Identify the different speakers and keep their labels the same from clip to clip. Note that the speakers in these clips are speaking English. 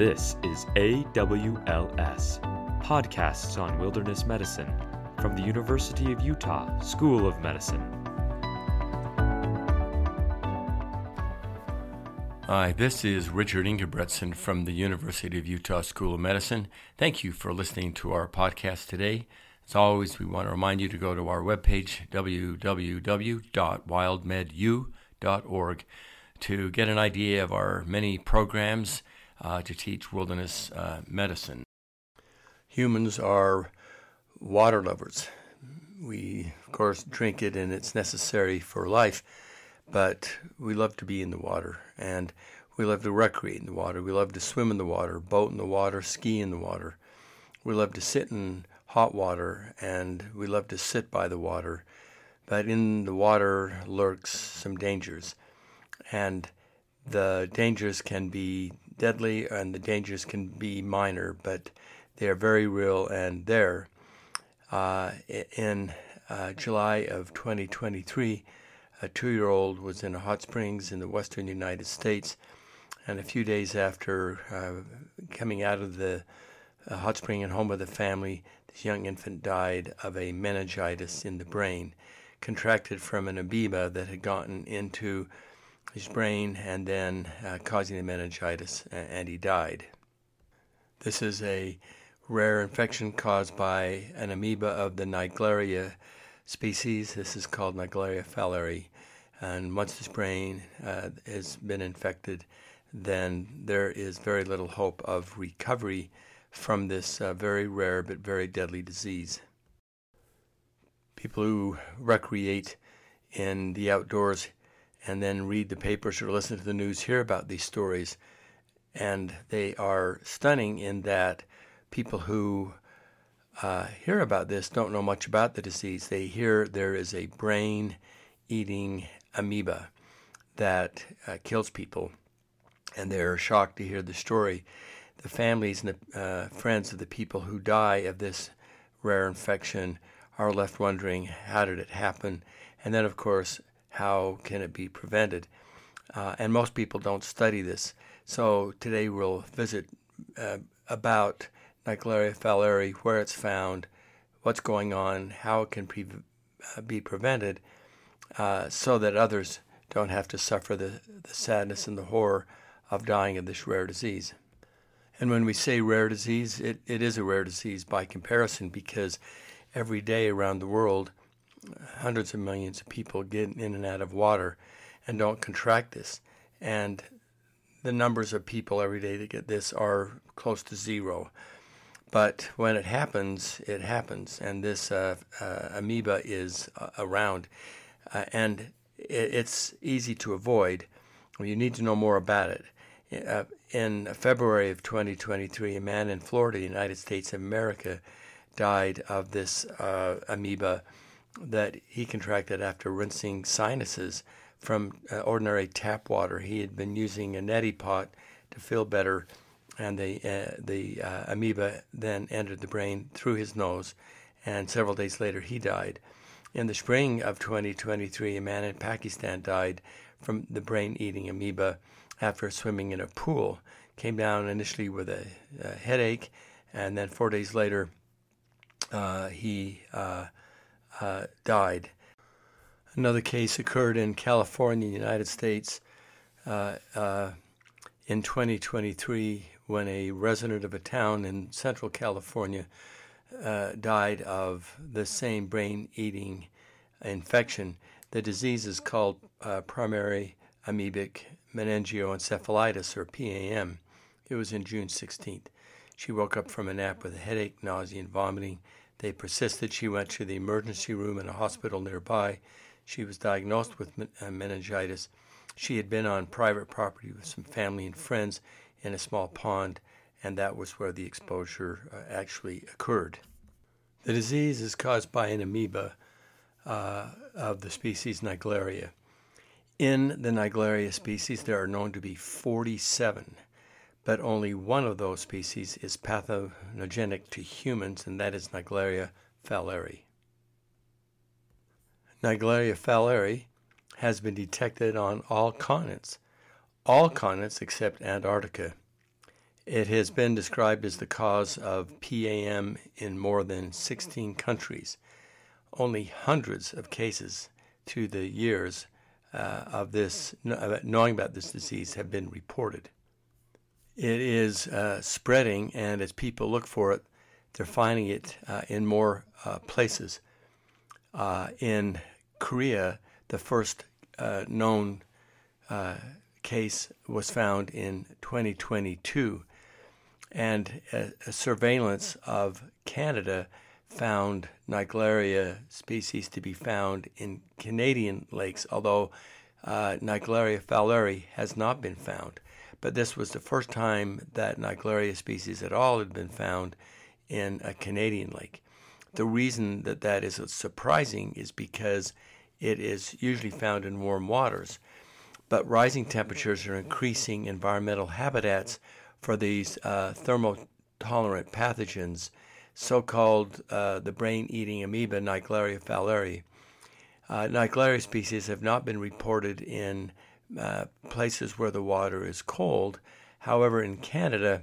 Speaker 1: This is AWLS, Podcasts on Wilderness Medicine, from the University of Utah School of Medicine.
Speaker 2: Hi, this is Richard Ingebretsen from the University of Utah School of Medicine. Thank you for listening to our podcast today. As always, we want to remind you to go to our webpage, www.wildmedu.org, to get an idea of our many programs uh, to teach wilderness uh, medicine. Humans are water lovers. We, of course, drink it and it's necessary for life, but we love to be in the water and we love to recreate in the water. We love to swim in the water, boat in the water, ski in the water. We love to sit in hot water and we love to sit by the water. But in the water lurks some dangers. And the dangers can be deadly and the dangers can be minor, but they are very real and there. Uh, in uh, July of 2023, a two year old was in hot springs in the western United States, and a few days after uh, coming out of the uh, hot spring and home of the family, this young infant died of a meningitis in the brain, contracted from an amoeba that had gotten into his brain and then uh, causing the meningitis, and he died. This is a rare infection caused by an amoeba of the Naegleria species. This is called Naegleria fowleri. And once this brain uh, has been infected, then there is very little hope of recovery from this uh, very rare but very deadly disease. People who recreate in the outdoors and then read the papers or listen to the news hear about these stories. And they are stunning in that people who uh, hear about this don't know much about the disease. They hear there is a brain eating amoeba that uh, kills people, and they're shocked to hear the story. The families and the uh, friends of the people who die of this rare infection are left wondering how did it happen? And then, of course, how can it be prevented? Uh, and most people don't study this. So today we'll visit uh, about Naegleria fowleri, where it's found, what's going on, how it can pre- uh, be prevented, uh, so that others don't have to suffer the, the sadness and the horror of dying of this rare disease. And when we say rare disease, it, it is a rare disease by comparison because every day around the world, hundreds of millions of people get in and out of water and don't contract this. And the numbers of people every day that get this are close to zero. But when it happens, it happens, and this uh, uh, amoeba is uh, around, uh, and it, it's easy to avoid. You need to know more about it. Uh, in February of 2023, a man in Florida, United States of America, died of this uh, amoeba that he contracted after rinsing sinuses from uh, ordinary tap water. He had been using a neti pot to feel better, and the uh, the uh, amoeba then entered the brain through his nose, and several days later he died. In the spring of 2023, a man in Pakistan died from the brain-eating amoeba after swimming in a pool. Came down initially with a, a headache, and then four days later, uh, he uh, died. Another case occurred in California, United States, uh, uh, in 2023 when a resident of a town in Central California uh, died of the same brain eating infection. The disease is called uh, primary amoebic meningoencephalitis, or PAM. It was in June 16th. She woke up from a nap with a headache, nausea, and vomiting. They persisted. She went to the emergency room in a hospital nearby. She was diagnosed with uh, meningitis. She had been on private property with some family and friends in a small pond, and that was where the exposure uh, actually occurred. The disease is caused by an amoeba uh, of the species Naegleria. In the Naegleria species, there are known to be 47 but only one of those species is pathogenic to humans, and that is Naegleria fowleri. Naegleria fowleri has been detected on all continents, all continents except Antarctica. It has been described as the cause of PAM in more than 16 countries. Only hundreds of cases through the years uh, of this, knowing about this disease, have been reported. It is uh, spreading, and as people look for it, they're finding it uh, in more uh, places. Uh, in Korea, the first uh, known case was found in 2022 and a, a surveillance of Canada found Naegleria species to be found in Canadian lakes, although uh, Naegleria fowleri has not been found. But this was the first time that Naegleria species at all had been found in a Canadian lake. The reason that that is surprising is because it is usually found in warm waters, but rising temperatures are increasing environmental habitats for these uh, thermotolerant pathogens, so called uh, the brain eating amoeba Naegleria fowleri. Uh, species have not been reported in uh, places where the water is cold. However, in Canada,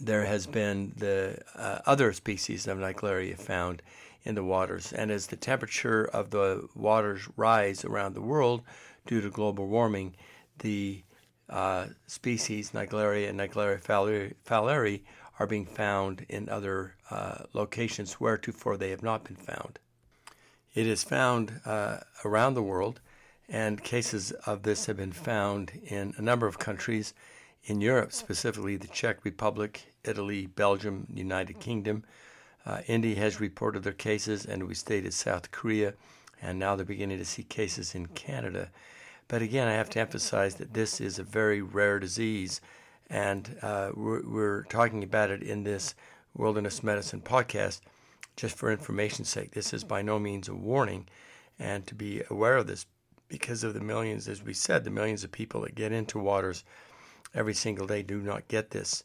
Speaker 2: there has been the uh, other species of Naegleria found in the waters. And as the temperature of the waters rise around the world due to global warming, the uh, species, Naegleria and Naegleria fowleri, are being found in other uh, locations wheretofore they have not been found. It is found uh, around the world, and cases of this have been found in a number of countries in Europe, specifically the Czech Republic, Italy, Belgium, United Kingdom. Uh, India has reported their cases, and we stated South Korea, and now they're beginning to see cases in Canada. But again, I have to emphasize that this is a very rare disease, and uh, we're, we're, talking about it in this Wilderness Medicine podcast just for information's sake. This is by no means a warning, and to be aware of this because of the millions, as we said, the millions of people that get into waters every single day do not get this.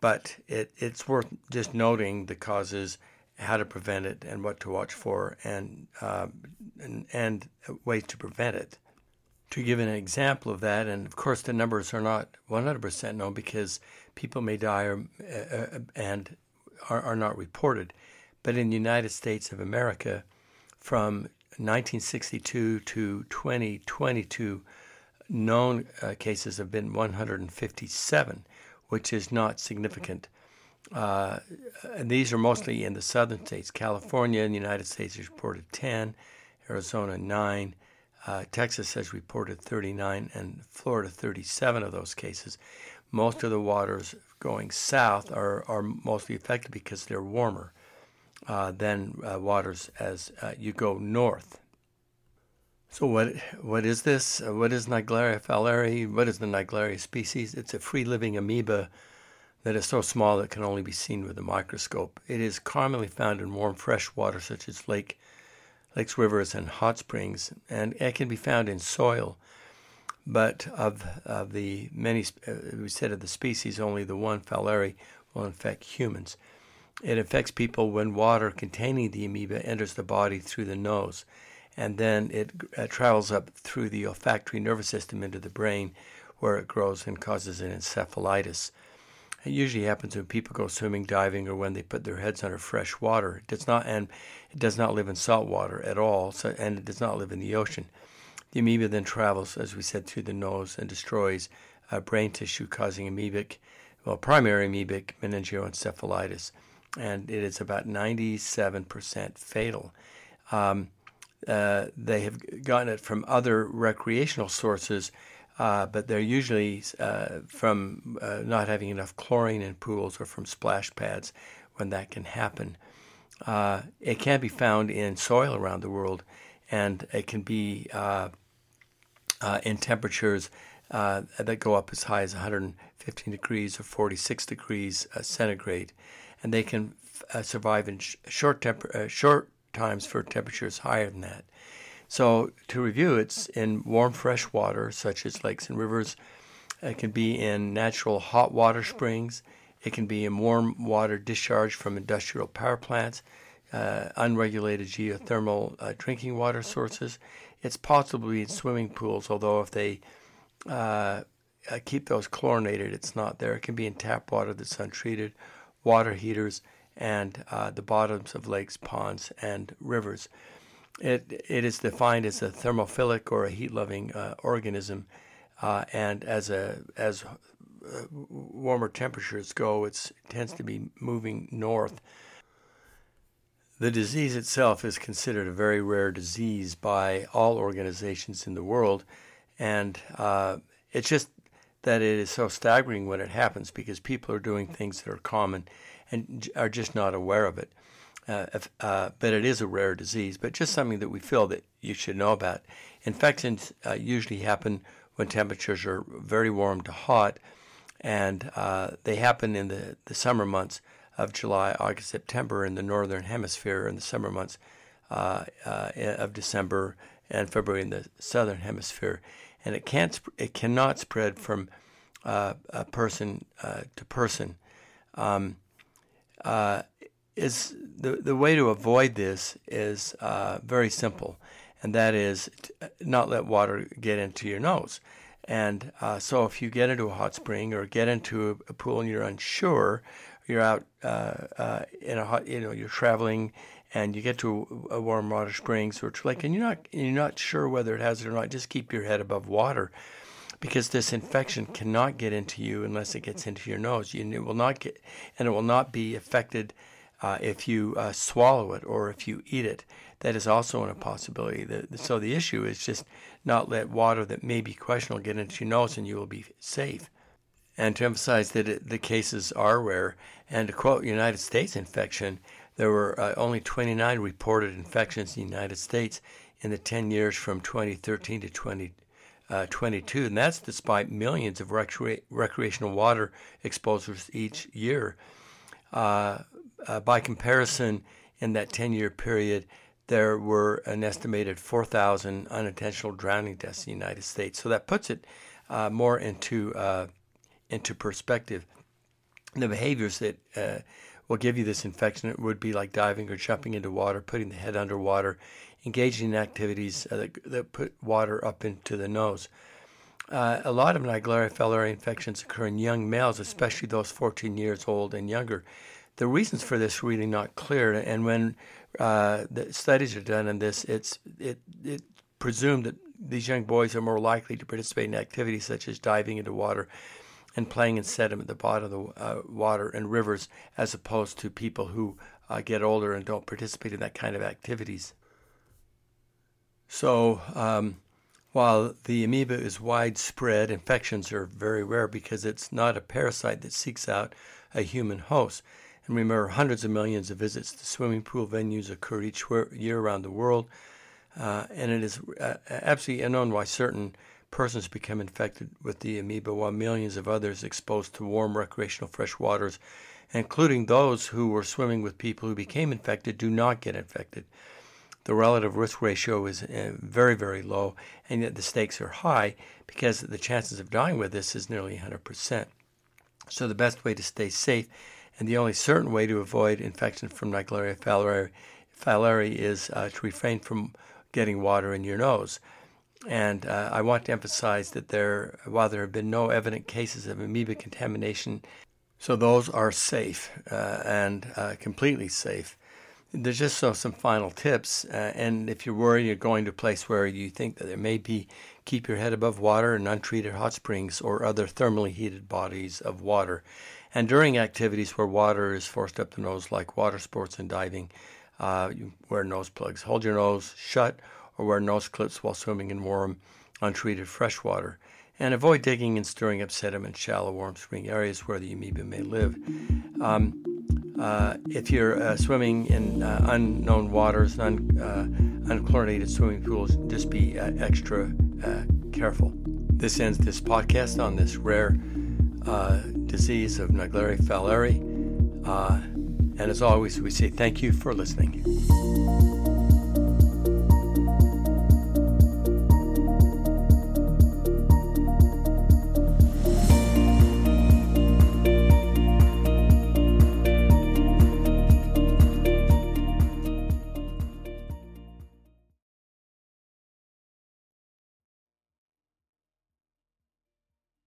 Speaker 2: But it, it's worth just noting the causes, how to prevent it, and what to watch for, and, uh, and, and ways to prevent it to give an example of that, and of course the numbers are not 100% known because people may die or, uh, uh, and are, are not reported. But in the United States of America, from 1962 to 2022, known uh, cases have been 157, which is not significant. Uh, and these are mostly in the southern states. California in the United States has reported 10, Arizona 9, uh, Texas has reported 39 and Florida 37 of those cases. Most of the waters going south are, are mostly affected because they're warmer uh, than uh, waters as uh, you go north. So what what is this? What is Naegleria fowleri? What is the Naegleria species? It's a free-living amoeba that is so small it can only be seen with a microscope. It is commonly found in warm fresh water such as Lake lakes, rivers, and hot springs, and it can be found in soil. But of, of the many, uh, we said of the species, only the one fowleri will infect humans. It affects people when water containing the amoeba enters the body through the nose, and then it uh, travels up through the olfactory nervous system into the brain, where it grows and causes an encephalitis. It usually happens when people go swimming, diving, or when they put their heads under fresh water. It does not, and it does not live in salt water at all, so, and it does not live in the ocean. The amoeba then travels, as we said, through the nose and destroys uh, brain tissue, causing amoebic, well, primary amoebic meningoencephalitis, and it is about 97% fatal. Um, uh, they have gotten it from other recreational sources uh, but they're usually uh, from uh, not having enough chlorine in pools or from splash pads when that can happen. Uh, it can be found in soil around the world, and it can be uh, in temperatures that go up as high as 115 degrees or 46 degrees centigrade, and they can f- survive in sh- short, temper- short times for temperatures higher than that. So, to review, it's in warm, fresh water, such as lakes and rivers. It can be in natural hot water springs. It can be in warm water discharge from industrial power plants, uh, unregulated geothermal uh, drinking water sources. It's possibly in swimming pools, although if they uh, uh, keep those chlorinated, it's not there. It can be in tap water that's untreated, water heaters, and uh, the bottoms of lakes, ponds, and rivers. It, it is defined as a thermophilic or a heat-loving uh, organism, uh, and as a as uh, warmer temperatures go, it tends to be moving north. The disease itself is considered a very rare disease by all organizations in the world, and uh, it's just that it is so staggering when it happens because people are doing things that are common and are just not aware of it. Uh, uh, but it is a rare disease, but just something that we feel that you should know about. Infections uh, usually happen when temperatures are very warm to hot, and uh, they happen in the, the summer months of July, August, September in the northern hemisphere, and the summer months uh, uh, of December and February in the southern hemisphere. And it can't, it cannot spread from uh, a person uh, to person. Um, uh, is the the way to avoid this is uh, very simple, and that is not let water get into your nose. And so, if you get into a hot spring or get into a, pool and you're unsure, you're out uh, uh, in a hot, you know, you're traveling and you get to a, warm water springs or lake and you're not you're not sure whether it has it or not. Just keep your head above water because this infection cannot get into you unless it gets into your nose. You, it will not get, and it will not be affected uh, if you uh, swallow it or if you eat it. That is also an possibility. The, so the issue is just not let water that may be questionable get into your nose, and you will be safe and to emphasize that it, the cases are rare. And to quote United States infection, there were uh, only 29 reported infections in the United States in the 10 years from 2013 to 2022, uh, and that's despite millions of recre- recreational water exposures each year. Uh, uh by comparison, in that 10 year period, there were an estimated 4,000 unintentional drowning deaths in the United States. So that puts it uh, more into uh, into perspective. The behaviors that will give you this infection It would be like diving or jumping into water, putting the head underwater, engaging in activities uh, that, that, put water up into the nose. Uh, a lot of Naegleria fowleri infections occur in young males, especially those 14 years old and younger. The reasons for this are really not clear, and when uh, the studies are done on this, it's it it presumed that these young boys are more likely to participate in activities such as diving into water and playing in sediment at the bottom of the uh, water and rivers as opposed to people who uh, get older and don't participate in that kind of activities. So, um, while the amoeba is widespread, infections are very rare because it's not a parasite that seeks out a human host. And remember, hundreds of millions of visits to swimming pool venues occur each year around the world. Uh, and it is uh, absolutely unknown why certain persons become infected with the amoeba, while millions of others exposed to warm recreational fresh waters, including those who were swimming with people who became infected, do not get infected. The relative risk ratio is uh, very, very low, and yet the stakes are high because the chances of dying with this is nearly 100%. So, the best way to stay safe and the only certain way to avoid infection from Naegleria fowleri, fowleri is uh, to refrain from getting water in your nose. And uh, I want to emphasize that there, while there have been no evident cases of amoeba contamination, so those are safe uh, and uh, completely safe. There's just so some final tips. Uh, and if you're worried you're going to a place where you think that there may be, keep your head above water in untreated hot springs or other thermally heated bodies of water. And during activities where water is forced up the nose, like water sports and diving, uh, you wear nose plugs. Hold your nose shut or wear nose clips while swimming in warm, untreated fresh water, and avoid digging and stirring up sediment in shallow, warm spring areas where the amoeba may live. Um, uh, if you're uh, swimming in uh, unknown waters, un, uh, unchlorinated swimming pools, just be uh, extra uh, careful. This ends this podcast on this rare disease of Naegleria fowleri. and as always, we say thank you for listening.